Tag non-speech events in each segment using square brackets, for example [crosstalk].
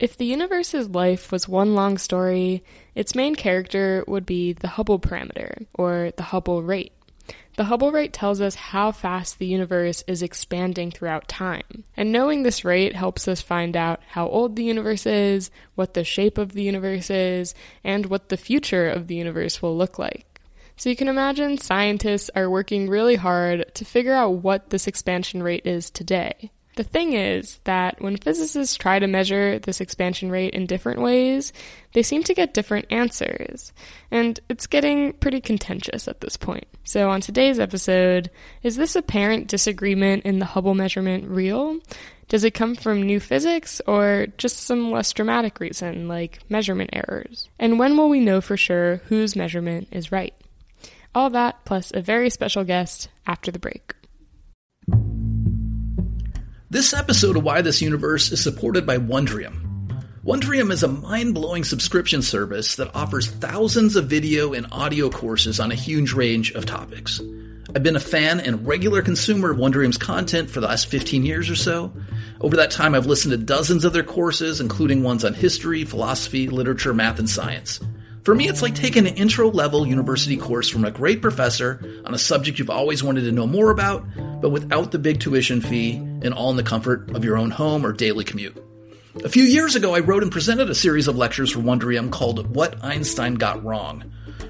If the universe's life was one long story, its main character would be the Hubble parameter, or the Hubble rate. The Hubble rate tells us how fast the universe is expanding throughout time. And knowing this rate helps us find out how old the universe is, what the shape of the universe is, and what the future of the universe will look like. So you can imagine scientists are working really hard to figure out what this expansion rate is today. The thing is that when physicists try to measure this expansion rate in different ways, they seem to get different answers. And it's getting pretty contentious at this point. So, on today's episode, is this apparent disagreement in the Hubble measurement real? Does it come from new physics or just some less dramatic reason, like measurement errors? And when will we know for sure whose measurement is right? All that plus a very special guest after the break. This episode of Why This Universe is supported by Wondrium. Wondrium is a mind blowing subscription service that offers thousands of video and audio courses on a huge range of topics. I've been a fan and regular consumer of Wondrium's content for the last 15 years or so. Over that time, I've listened to dozens of their courses, including ones on history, philosophy, literature, math, and science. For me, it's like taking an intro level university course from a great professor on a subject you've always wanted to know more about, but without the big tuition fee and all in the comfort of your own home or daily commute. A few years ago, I wrote and presented a series of lectures for Wondrium called What Einstein Got Wrong.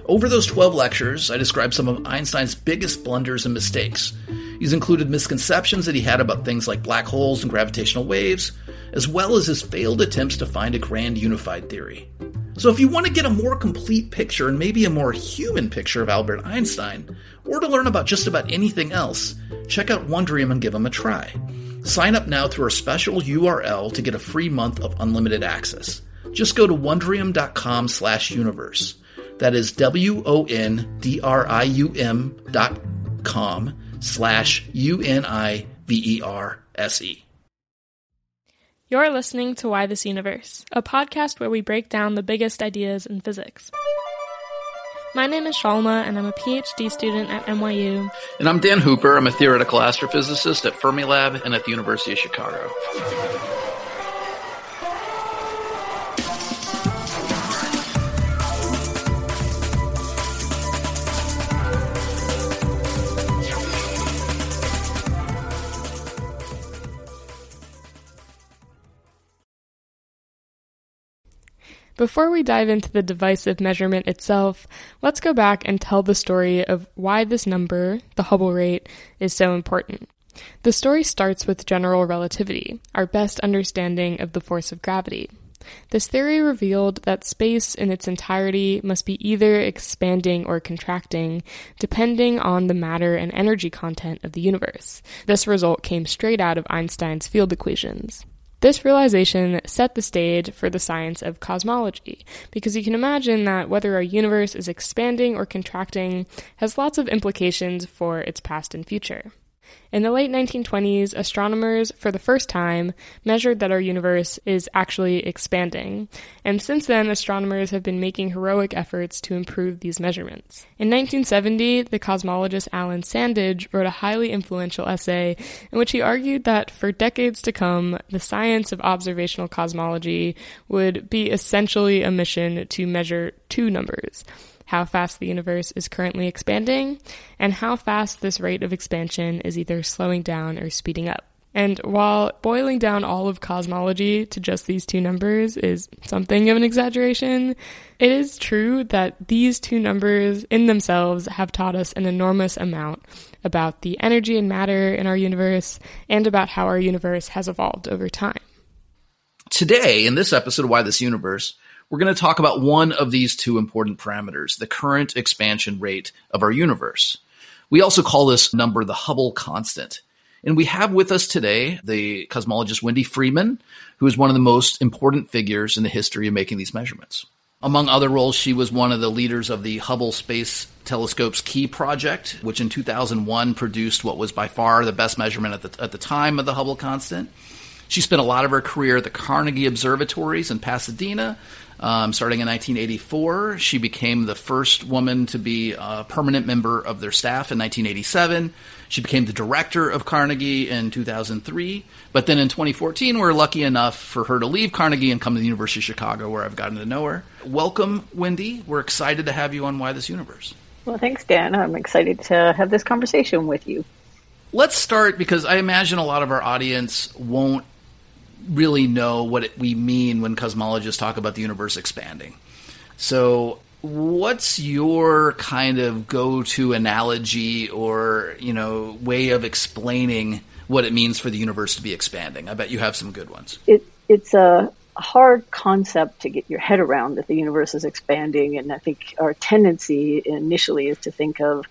Over those 12 lectures, I described some of Einstein's biggest blunders and mistakes. These included misconceptions that he had about things like black holes and gravitational waves, as well as his failed attempts to find a grand unified theory. So, if you want to get a more complete picture and maybe a more human picture of Albert Einstein, or to learn about just about anything else, check out Wondrium and give them a try. Sign up now through our special URL to get a free month of unlimited access. Just go to wondrium.com slash universe. That is W-O-N-D-R-I-U-M dot com slash U-N-I-V-E-R-S-E. You're listening to Why This Universe, a podcast where we break down the biggest ideas in physics. My name is Shalma, and I'm a PhD student at NYU. And I'm Dan Hooper. I'm a theoretical astrophysicist at Fermilab and at the University of Chicago. Before we dive into the divisive measurement itself, let's go back and tell the story of why this number, the Hubble rate, is so important. The story starts with general relativity, our best understanding of the force of gravity. This theory revealed that space in its entirety must be either expanding or contracting, depending on the matter and energy content of the universe. This result came straight out of Einstein's field equations. This realization set the stage for the science of cosmology, because you can imagine that whether our universe is expanding or contracting has lots of implications for its past and future. In the late 1920s, astronomers, for the first time, measured that our universe is actually expanding, and since then, astronomers have been making heroic efforts to improve these measurements. In 1970, the cosmologist Alan Sandage wrote a highly influential essay in which he argued that for decades to come, the science of observational cosmology would be essentially a mission to measure two numbers how fast the universe is currently expanding, and how fast this rate of expansion is either slowing down or speeding up. And while boiling down all of cosmology to just these two numbers is something of an exaggeration, it is true that these two numbers in themselves have taught us an enormous amount about the energy and matter in our universe and about how our universe has evolved over time. Today, in this episode of Why This Universe, we're going to talk about one of these two important parameters, the current expansion rate of our universe. We also call this number the Hubble constant. And we have with us today the cosmologist Wendy Freedman, who is one of the most important figures in the history of making these measurements. Among other roles, she was one of the leaders of the Hubble Space Telescope's Key project, which in 2001 produced what was by far the best measurement at the, at the time of the Hubble constant. She spent a lot of her career at the Carnegie Observatories in Pasadena. Um, starting in 1984, she became the first woman to be a permanent member of their staff in 1987. She became the director of Carnegie in 2003. But then in 2014, we are lucky enough for her to leave Carnegie and come to the University of Chicago, where I've gotten to know her. Welcome, Wendy. We're excited to have you on Why This Universe. Well, thanks, Dan. I'm excited to have this conversation with you. Let's start because I imagine a lot of our audience won't really know what it, we mean when cosmologists talk about the universe expanding. So, what's your kind of go-to analogy or you know way of explaining what it means for the universe to be expanding? I bet you have some good ones. It, it's a hard concept to get your head around that the universe is expanding, and I think our tendency initially is to think of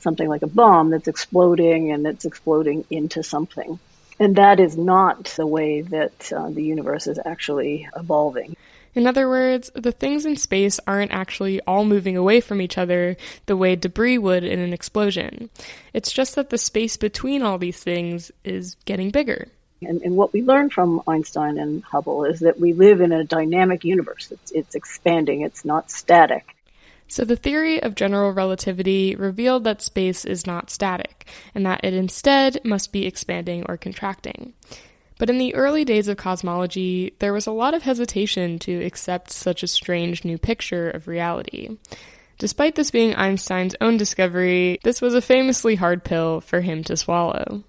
something like a bomb that's exploding and it's exploding into something. And that is not the way that uh, the universe is actually evolving. In other words, the things in space aren't actually all moving away from each other the way debris would in an explosion. It's just that the space between all these things is getting bigger. And, and what we learned from Einstein and Hubble is that we live in a dynamic universe. It's, it's expanding, it's not static. So, the theory of general relativity revealed that space is not static, and that it instead must be expanding or contracting. But in the early days of cosmology, there was a lot of hesitation to accept such a strange new picture of reality. Despite this being Einstein's own discovery, this was a famously hard pill for him to swallow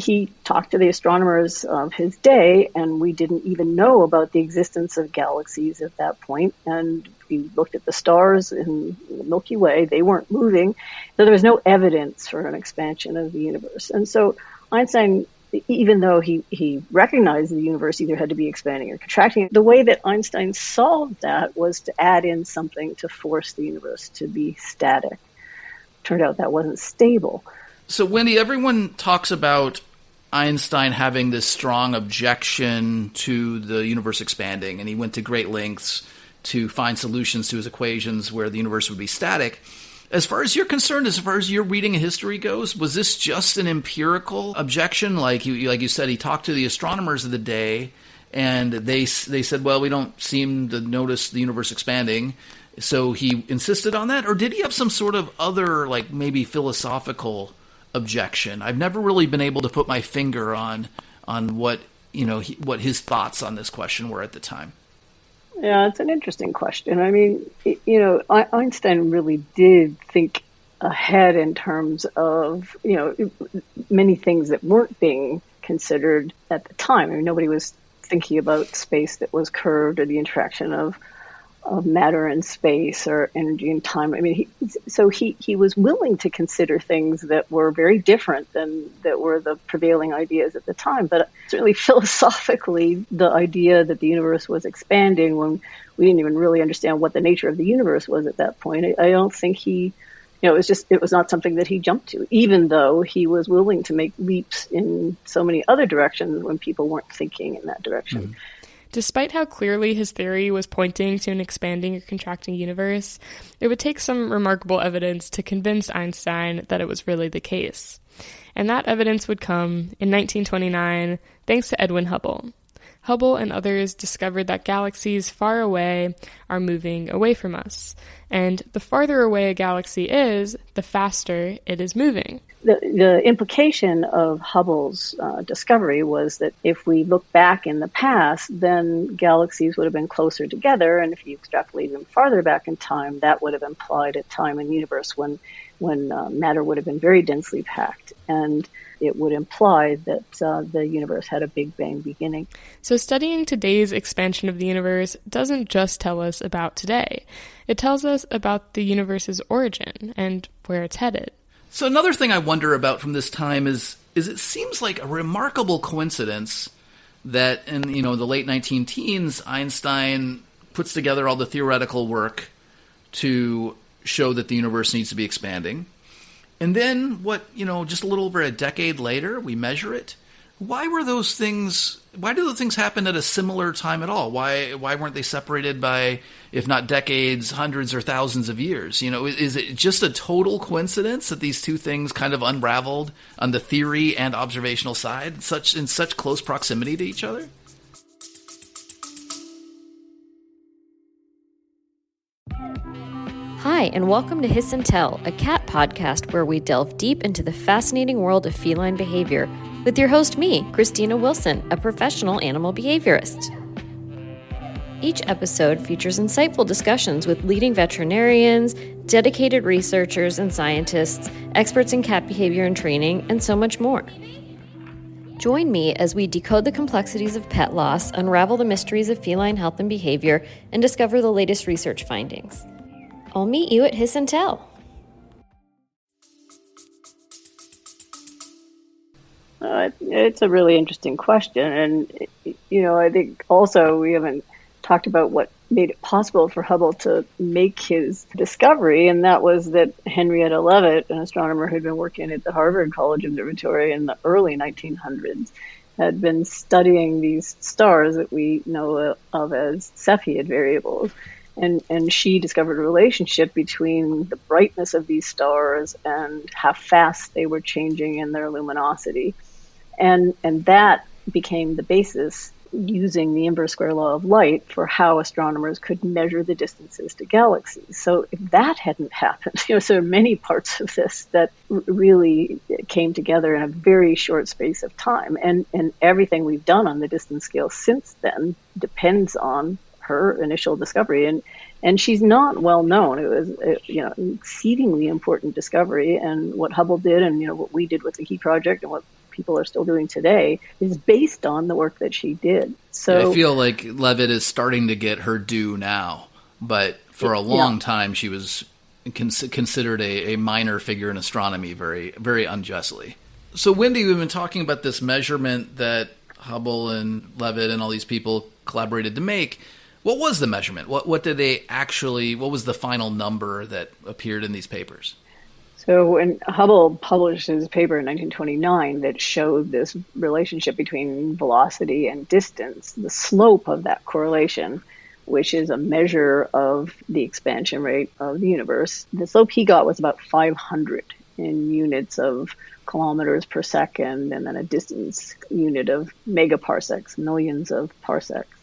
he talked to the astronomers of his day, and we didn't even know about the existence of galaxies at that point. And we looked at the stars in the Milky Way; they weren't moving, so there was no evidence for an expansion of the universe. And so Einstein, even though he he recognized the universe either had to be expanding or contracting, the way that Einstein solved that was to add in something to force the universe to be static. Turned out that wasn't stable. So, Wendy, everyone talks about Einstein having this strong objection to the universe expanding, and he went to great lengths to find solutions to his equations where the universe would be static. As far as you're concerned, as far as your reading of history goes, was this just an empirical objection? Like you, like you said, he talked to the astronomers of the day, and they they said, "Well, we don't seem to notice the universe expanding." So he insisted on that, or did he have some sort of other, like maybe philosophical objection. I've never really been able to put my finger on on what you know he, what his thoughts on this question were at the time. Yeah, it's an interesting question. I mean, you know, Einstein really did think ahead in terms of you know many things that weren't being considered at the time. I mean, nobody was thinking about space that was curved or the interaction of of matter and space or energy and time. I mean, he, so he, he was willing to consider things that were very different than that were the prevailing ideas at the time. But certainly [laughs] philosophically, the idea that the universe was expanding when we didn't even really understand what the nature of the universe was at that point, I, I don't think he, you know, it was just, it was not something that he jumped to, even though he was willing to make leaps in so many other directions when people weren't thinking in that direction. Mm-hmm. Despite how clearly his theory was pointing to an expanding or contracting universe, it would take some remarkable evidence to convince Einstein that it was really the case. And that evidence would come in 1929 thanks to Edwin Hubble. Hubble and others discovered that galaxies far away are moving away from us. And the farther away a galaxy is, the faster it is moving. The, the implication of Hubble's uh, discovery was that if we look back in the past, then galaxies would have been closer together. And if you extrapolate them farther back in time, that would have implied a time in the universe when, when uh, matter would have been very densely packed. And it would imply that uh, the universe had a Big Bang beginning. So, studying today's expansion of the universe doesn't just tell us about today, it tells us about the universe's origin and where it's headed. So, another thing I wonder about from this time is, is it seems like a remarkable coincidence that in you know the late 19 teens, Einstein puts together all the theoretical work to show that the universe needs to be expanding and then, what, you know, just a little over a decade later, we measure it. Why were those things? Why did those things happen at a similar time at all? Why why weren't they separated by, if not decades, hundreds or thousands of years? You know, is it just a total coincidence that these two things kind of unraveled on the theory and observational side, such in such close proximity to each other? Hi, and welcome to Hiss and Tell, a cat podcast where we delve deep into the fascinating world of feline behavior with your host, me, Christina Wilson, a professional animal behaviorist. Each episode features insightful discussions with leading veterinarians, dedicated researchers and scientists, experts in cat behavior and training, and so much more. Join me as we decode the complexities of pet loss, unravel the mysteries of feline health and behavior, and discover the latest research findings. I'll meet you at Hiss and Tell. Uh, it's a really interesting question, and you know, I think also we haven't talked about what made it possible for Hubble to make his discovery, and that was that Henrietta Leavitt, an astronomer who'd been working at the Harvard College Observatory in the early 1900s, had been studying these stars that we know of as Cepheid variables. And and she discovered a relationship between the brightness of these stars and how fast they were changing in their luminosity and and that became the basis using the inverse square law of light for how astronomers could measure the distances to galaxies. So if that hadn't happened, [laughs] you know, so many parts of this that really came together in a very short space of time. And, and everything we've done on the distance scale since then depends on her initial discovery, and and she's not well known. It was a, you know an exceedingly important discovery, and what Hubble did, and you know what we did with the Key Project, and what people are still doing today, is based on the work that she did. So yeah, I feel like Leavitt is starting to get her due now, but for a long yeah. time she was considered a, a minor figure in astronomy, very very unjustly. So Wendy, we've been talking about this measurement that Hubble and Leavitt and all these people collaborated to make. What was the measurement? What what did they actually? What was the final number that appeared in these papers? So when Hubble published his paper in 1929 that showed this relationship between velocity and distance, the slope of that correlation, which is a measure of the expansion rate of the universe, the slope he got was about 500 in units of kilometers per second, and then a distance unit of megaparsecs, millions of parsecs.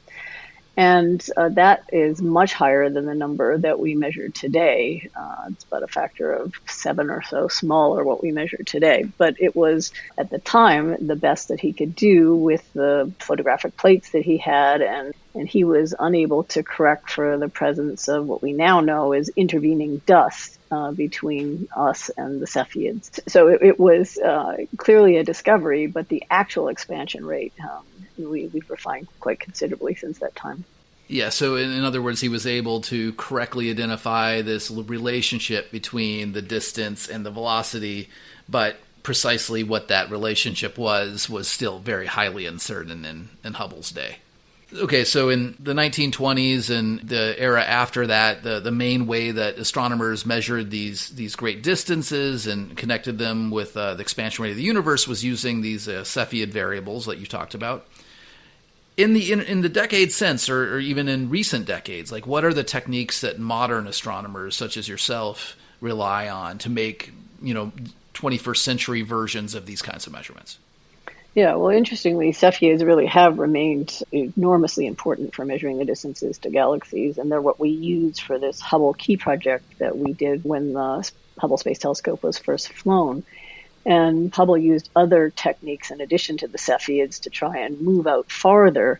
And uh, that is much higher than the number that we measure today. Uh, it's about a factor of seven or so smaller what we measure today. But it was at the time the best that he could do with the photographic plates that he had, and and he was unable to correct for the presence of what we now know is intervening dust uh, between us and the Cepheids. So it, it was uh, clearly a discovery, but the actual expansion rate um, we, we've refined quite considerably since that time. Yeah, so in, in, other words, he was able to correctly identify this relationship between the distance and the velocity, but precisely what that relationship was was still very highly uncertain in, in Hubble's day. Okay, so in the 1920s and the era after that, the, the main way that astronomers measured these these great distances and connected them with uh, the expansion rate of the universe was using these uh, Cepheid variables that you talked about in the in, in the decades since or, or, even in recent decades like what are the techniques that modern astronomers such as yourself rely on to make you know 21st century versions of these kinds of measurements? Yeah well interestingly cepheids really have remained enormously important for measuring the distances to galaxies and they're what we use for this hubble key project that we did when the hubble space telescope was first flown and Hubble used other techniques in addition to the Cepheids to try and move out farther.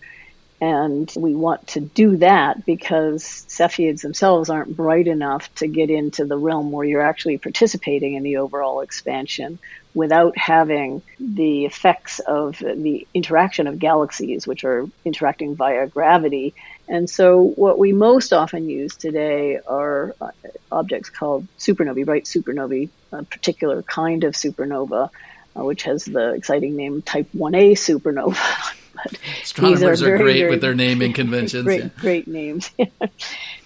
And we want to do that because Cepheids themselves aren't bright enough to get into the realm where you're actually participating in the overall expansion without having the effects of the interaction of galaxies, which are interacting via gravity and so, what we most often use today are uh, objects called supernovae, bright supernovae, a particular kind of supernova, uh, which has the exciting name Type 1a supernova. [laughs] But Astronomers are, are, great very, with their naming conventions. great, yeah. great names. [laughs]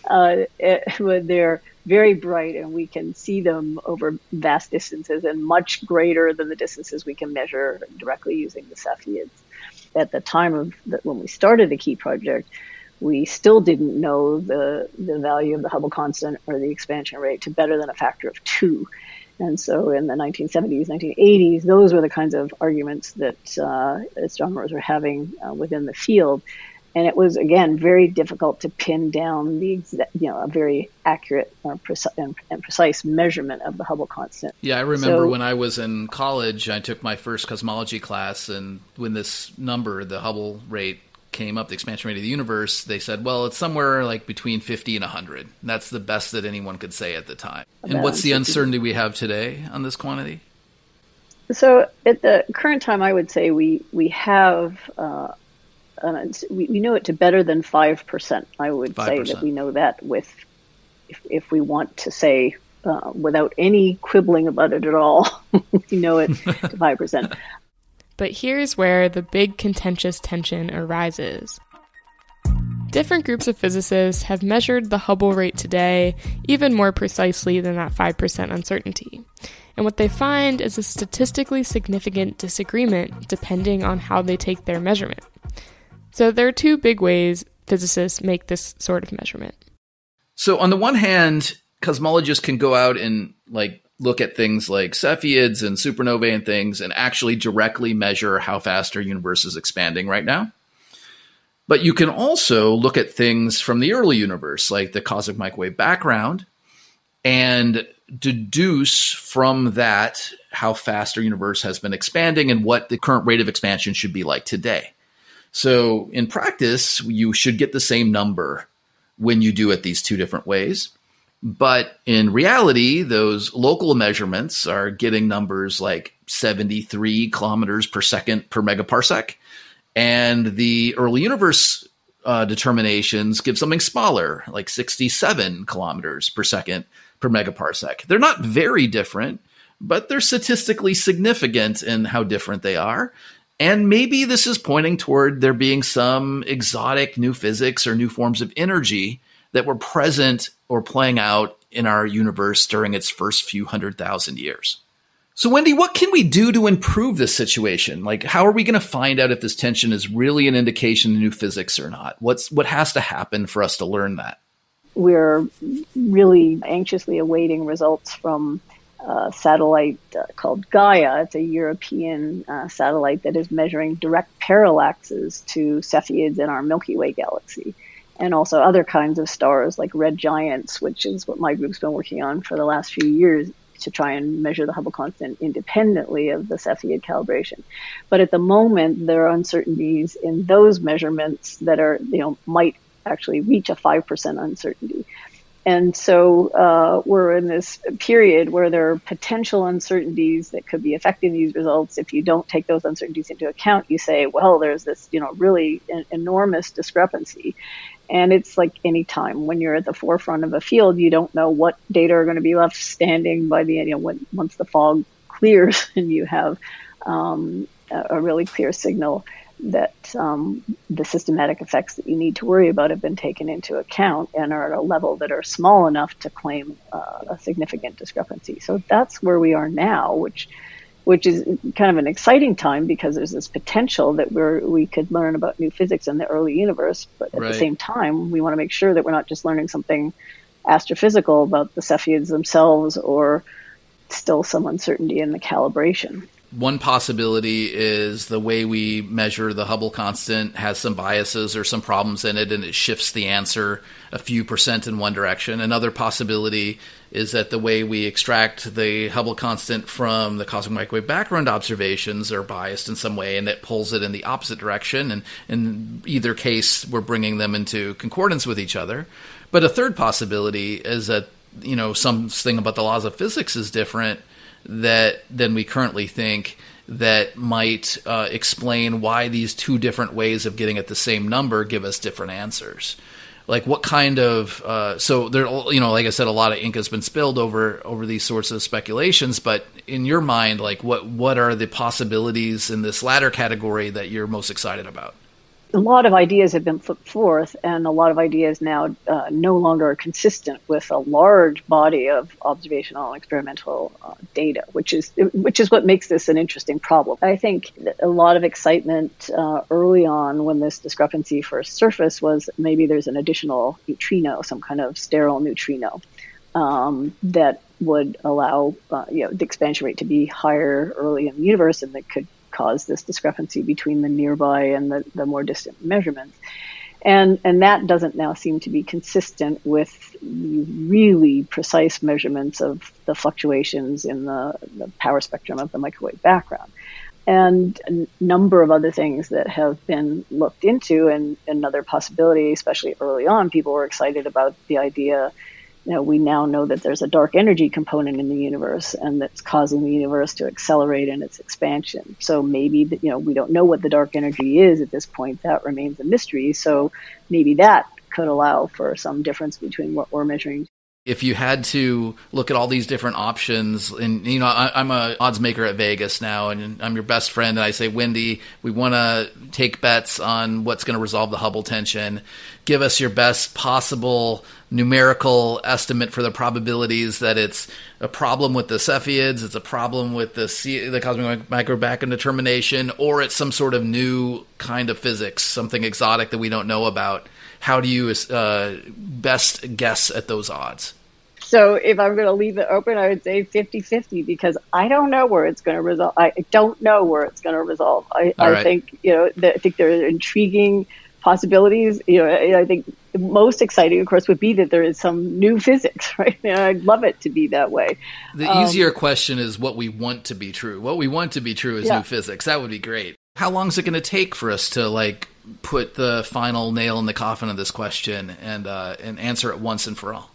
uh, it, they're very bright, and we can see them over vast distances and much greater than the distances we can measure directly using the Cepheids. At the time of the, when we started the Key project, we still didn't know the the value of the Hubble constant or the expansion rate to better than a factor of two. And so in the 1970s, 1980s, those were the kinds of arguments that uh, astronomers were having uh, within the field. And it was, again, very difficult to pin down the exa- you know, a very accurate or preci- and, and, precise measurement of the Hubble constant. Yeah, I remember so, when I was in college, I took my first cosmology class, and when this number, the Hubble rate, came up, the expansion rate of the universe, they said, well, it's somewhere like between 50 and 100. That's the best that anyone could say at the time. And what's the uncertainty we have today on this quantity? So at the current time, I would say we we have uh, we, we know it to better than five percent. I would 5%. say that we know that with if, if we want to say uh, without any quibbling about it at all, [laughs] we know it to five percent. But here's where the big contentious tension arises. Different groups of physicists have measured the Hubble rate today even more precisely than that 5% uncertainty. And what they find is a statistically significant disagreement depending on how they take their measurement. So there are two big ways physicists make this sort of measurement. So on the one hand, cosmologists can go out and like look at things like Cepheids and supernovae and things and actually directly measure how fast our universe is expanding right now. But you can also look at things from the early universe, like the cosmic microwave background, and deduce from that how fast our universe has been expanding and what the current rate of expansion should be like today. So, in practice, you should get the same number when you do it these two different ways. But in reality, those local measurements are getting numbers like 73 kilometers per second per megaparsec. And the early universe uh, determinations give something smaller, like 67 kilometers per second per megaparsec. They're not very different, but they're statistically significant in how different they are. And maybe this is pointing toward there being some exotic new physics or new forms of energy that were present or playing out in our universe during its first few hundred thousand years. So, Wendy, what can we do to improve this situation? Like, how are we going to find out if this tension is really an indication of new physics or not? What's what has to happen for us to learn that? We're really anxiously awaiting results from a satellite uh, called Gaia. It's a European uh, satellite that is measuring direct parallaxes to Cepheids in our Milky Way galaxy and also other kinds of stars like red giants, which is what my group's been working on for the last few years to try and measure the Hubble constant independently of the Cepheid calibration. But at the moment, there are uncertainties in those measurements that are, you know, might actually reach a 5% uncertainty. And so uh, we're in this period where there are potential uncertainties that could be affecting these results. If you don't take those uncertainties into account, you say, well, there's this, you know, really enormous discrepancy. And it's like any time when you're at the forefront of a field, you don't know what data are going to be left standing by the, end. you know, when, once the fog clears [laughs] and you have um, a, a really clear signal that um, the systematic effects that you need to worry about have been taken into account and are at a level that are small enough to claim uh, a significant discrepancy. So that's where we are now, which which is kind of an exciting time because there's this potential that we're we could learn about new physics in the early universe, but at right. the same time, we want to make sure that we're not just learning something astrophysical about the Cepheids themselves or still some uncertainty in the calibration. One possibility is the way we measure the Hubble constant has some biases or some problems in it, and it shifts the answer a few percent in one direction. Another possibility is that the way we extract the Hubble constant from the cosmic microwave background observations are biased in some way, and it pulls it in the opposite direction. And in either case, we're bringing them into concordance with each other. But a third possibility is that you know something about the laws of physics is different that than we currently think that might uh, explain why these two different ways of getting at the same number give us different answers. Like what kind of uh, so there you know like i said a lot of ink has been spilled over over these sorts of speculations but in your mind like what what are the possibilities in this latter category that you're most excited about a lot of ideas have been put forth, and a lot of ideas now uh, no longer are consistent with a large body of observational and experimental uh, data, which is which is what makes this an interesting problem. I think a lot of excitement uh, early on when this discrepancy first surfaced was maybe there's an additional neutrino, some kind of sterile neutrino. Um, that would allow uh, you know the expansion rate to be higher early in the universe and that could cause this discrepancy between the nearby and the, the more distant measurements. And, and that doesn't now seem to be consistent with the really precise measurements of the fluctuations in the, the power spectrum of the microwave background and a number of other things that have been looked into and another possibility especially early on people were excited about the idea you know, we now know that there's a dark energy component in the universe and that's causing the universe to accelerate in its expansion. So maybe, the, you know, we don't know what the dark energy is at this point. That remains a mystery. So maybe that could allow for some difference between what we're measuring if you had to look at all these different options and you know I, am a odds maker at vegas now and i'm your best friend and i say wendy we want to take bets on what's going to resolve the hubble tension give us your best possible numerical estimate for the probabilities that it's a problem with the Cepheids, it's a problem with the C- the cosmic micro background determination, or it's some sort of new kind of physics, something exotic that we don't know about. How do you uh, best guess at those odds? So if I'm going to leave it open, I would say 50-50 because I don't know where it's going to resolve. I don't know where it's going to resolve. I, I right. think, you know, I think there are intriguing possibilities. You know, I think the most exciting, of course, would be that there is some new physics, [laughs] right? And I'd love it to be that way. The um, easier question is what we want to be true. What we want to be true is yeah. new physics. That would be great. How long is it going to take for us to like put the final nail in the coffin of this question and uh, and answer it once and for all?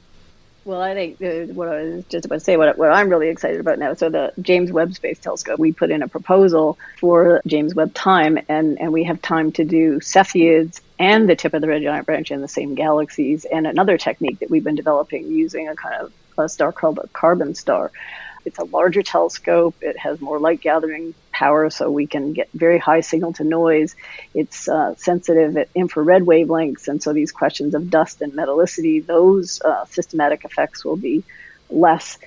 Well, I think uh, what I was just about to say, what, what I'm really excited about now. So the James Webb Space Telescope, we put in a proposal for James Webb time, and, and we have time to do Cepheids and the tip of the red giant branch in the same galaxies, and another technique that we've been developing using a kind of a star called a carbon star, it's a larger telescope. It has more light gathering power, so we can get very high signal to noise. It's uh, sensitive at infrared wavelengths, and so these questions of dust and metallicity, those uh, systematic effects will be less.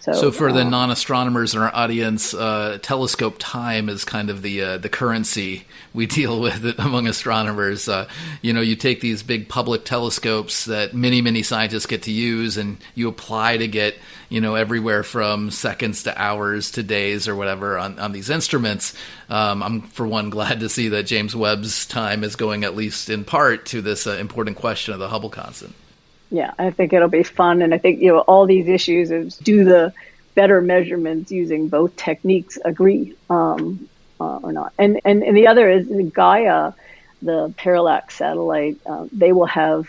So, so for uh, the non-astronomers in our audience, uh, telescope time is kind of the uh, the currency we [laughs] deal with [laughs] among astronomers. Uh, you know, you take these big public telescopes that many many scientists get to use, and you apply to get you know everywhere from seconds to hours to days or whatever on, on these instruments. Um, I'm for one [laughs] glad to see that James Webb's time is going at least in part to this uh, important question of the Hubble constant. Yeah, I think it'll be fun, and I think you know all these issues is do the better measurements using both techniques agree um, uh, or not, and, and and the other is Gaia, the parallax satellite. Uh, they will have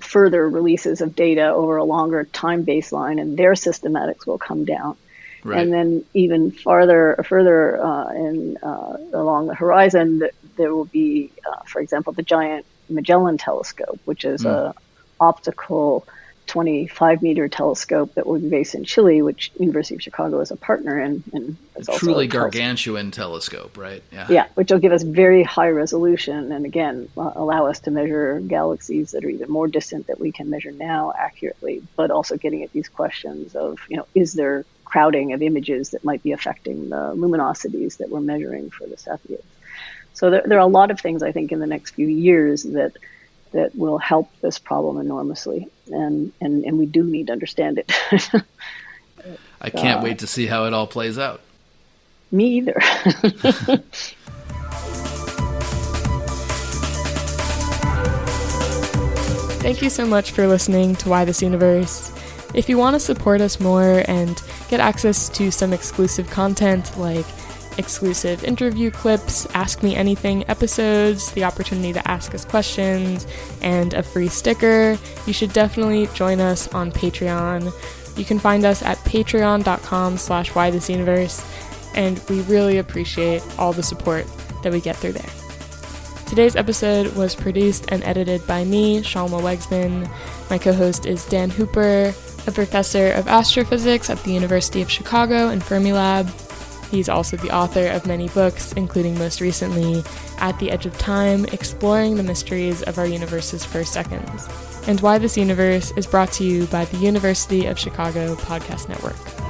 further releases of data over a longer time baseline, and their systematics will come down. Right. And then even farther, further uh, in uh, along the horizon, there will be, uh, for example, the Giant Magellan Telescope, which is mm. a optical 25 meter telescope that will be based in Chile, which University of Chicago is a partner in. And truly gargantuan telescope, right? Yeah. Yeah, which will give us very high resolution and again uh, allow us to measure galaxies that are even more distant that we can measure now accurately, but also getting at these questions of, you know, is there crowding of images that might be affecting the luminosities that we're measuring for the Cepheids? So there, there are a lot of things I think in the next few years that that will help this problem enormously. And, and, and we do need to understand it. [laughs] I can't uh, wait to see how it all plays out. Me either. [laughs] Thank you so much for listening to Why This Universe. If you want to support us more and get access to some exclusive content like exclusive interview clips, Ask Me Anything episodes, the opportunity to ask us questions, and a free sticker, you should definitely join us on Patreon. You can find us at patreon.com slash whythisuniverse. and we really appreciate all the support that we get through there. Today's episode was produced and edited by me, Shalma Wegsman. My co host is Dan Hooper, a professor of astrophysics at the University of Chicago and Fermilab. He's also the author of many books, including most recently At the Edge of Time Exploring the Mysteries of Our Universe's First Seconds. And Why This Universe is brought to you by the University of Chicago Podcast Network.